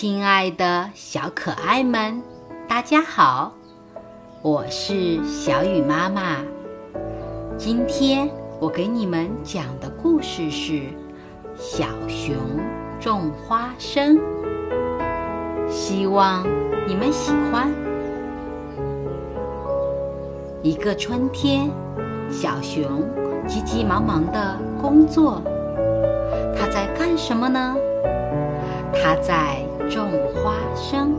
亲爱的小可爱们，大家好，我是小雨妈妈。今天我给你们讲的故事是《小熊种花生》，希望你们喜欢。一个春天，小熊急急忙忙的工作，他在干什么呢？他在种花生。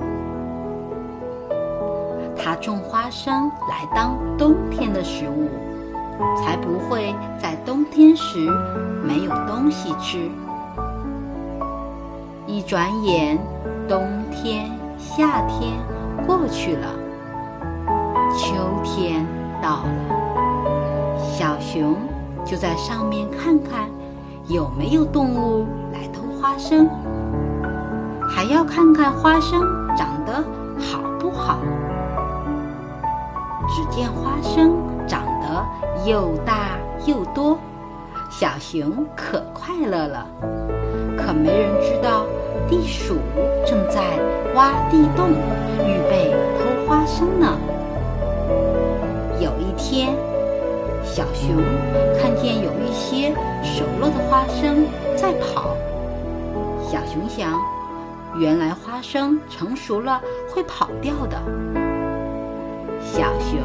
他种花生来当冬天的食物，才不会在冬天时没有东西吃。一转眼，冬天、夏天过去了，秋天到了，小熊就在上面看看有没有动物来偷花生。还要看看花生长得好不好。只见花生长得又大又多，小熊可快乐了。可没人知道，地鼠正在挖地洞，预备偷花生呢。有一天，小熊看见有一些熟了的花生在跑，小熊想。原来花生成熟了会跑掉的，小熊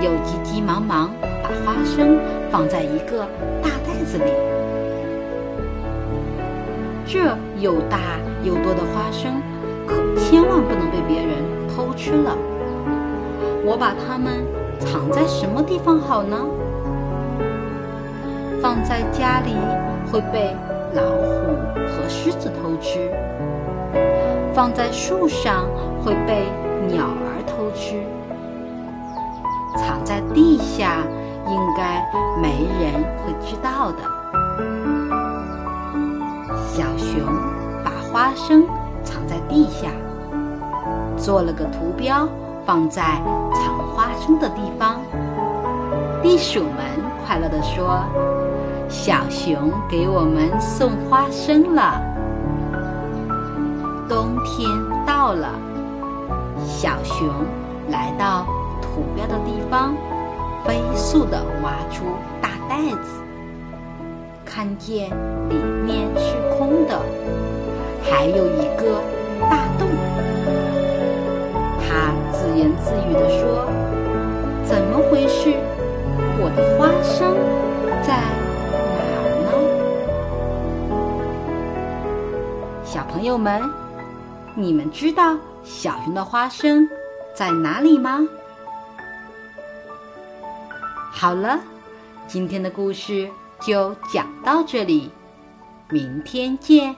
又急急忙忙把花生放在一个大袋子里。这又大又多的花生，可千万不能被别人偷吃了。我把它们藏在什么地方好呢？放在家里会被老虎和狮子偷吃。放在树上会被鸟儿偷吃，藏在地下应该没人会知道的。小熊把花生藏在地下，做了个图标放在藏花生的地方。地鼠们快乐地说：“小熊给我们送花生了。”冬天到了，小熊来到图标的地方，飞速地挖出大袋子，看见里面是空的，还有一个大洞。他自言自语地说：“怎么回事？我的花生在哪儿呢？”小朋友们。你们知道小熊的花生在哪里吗？好了，今天的故事就讲到这里，明天见。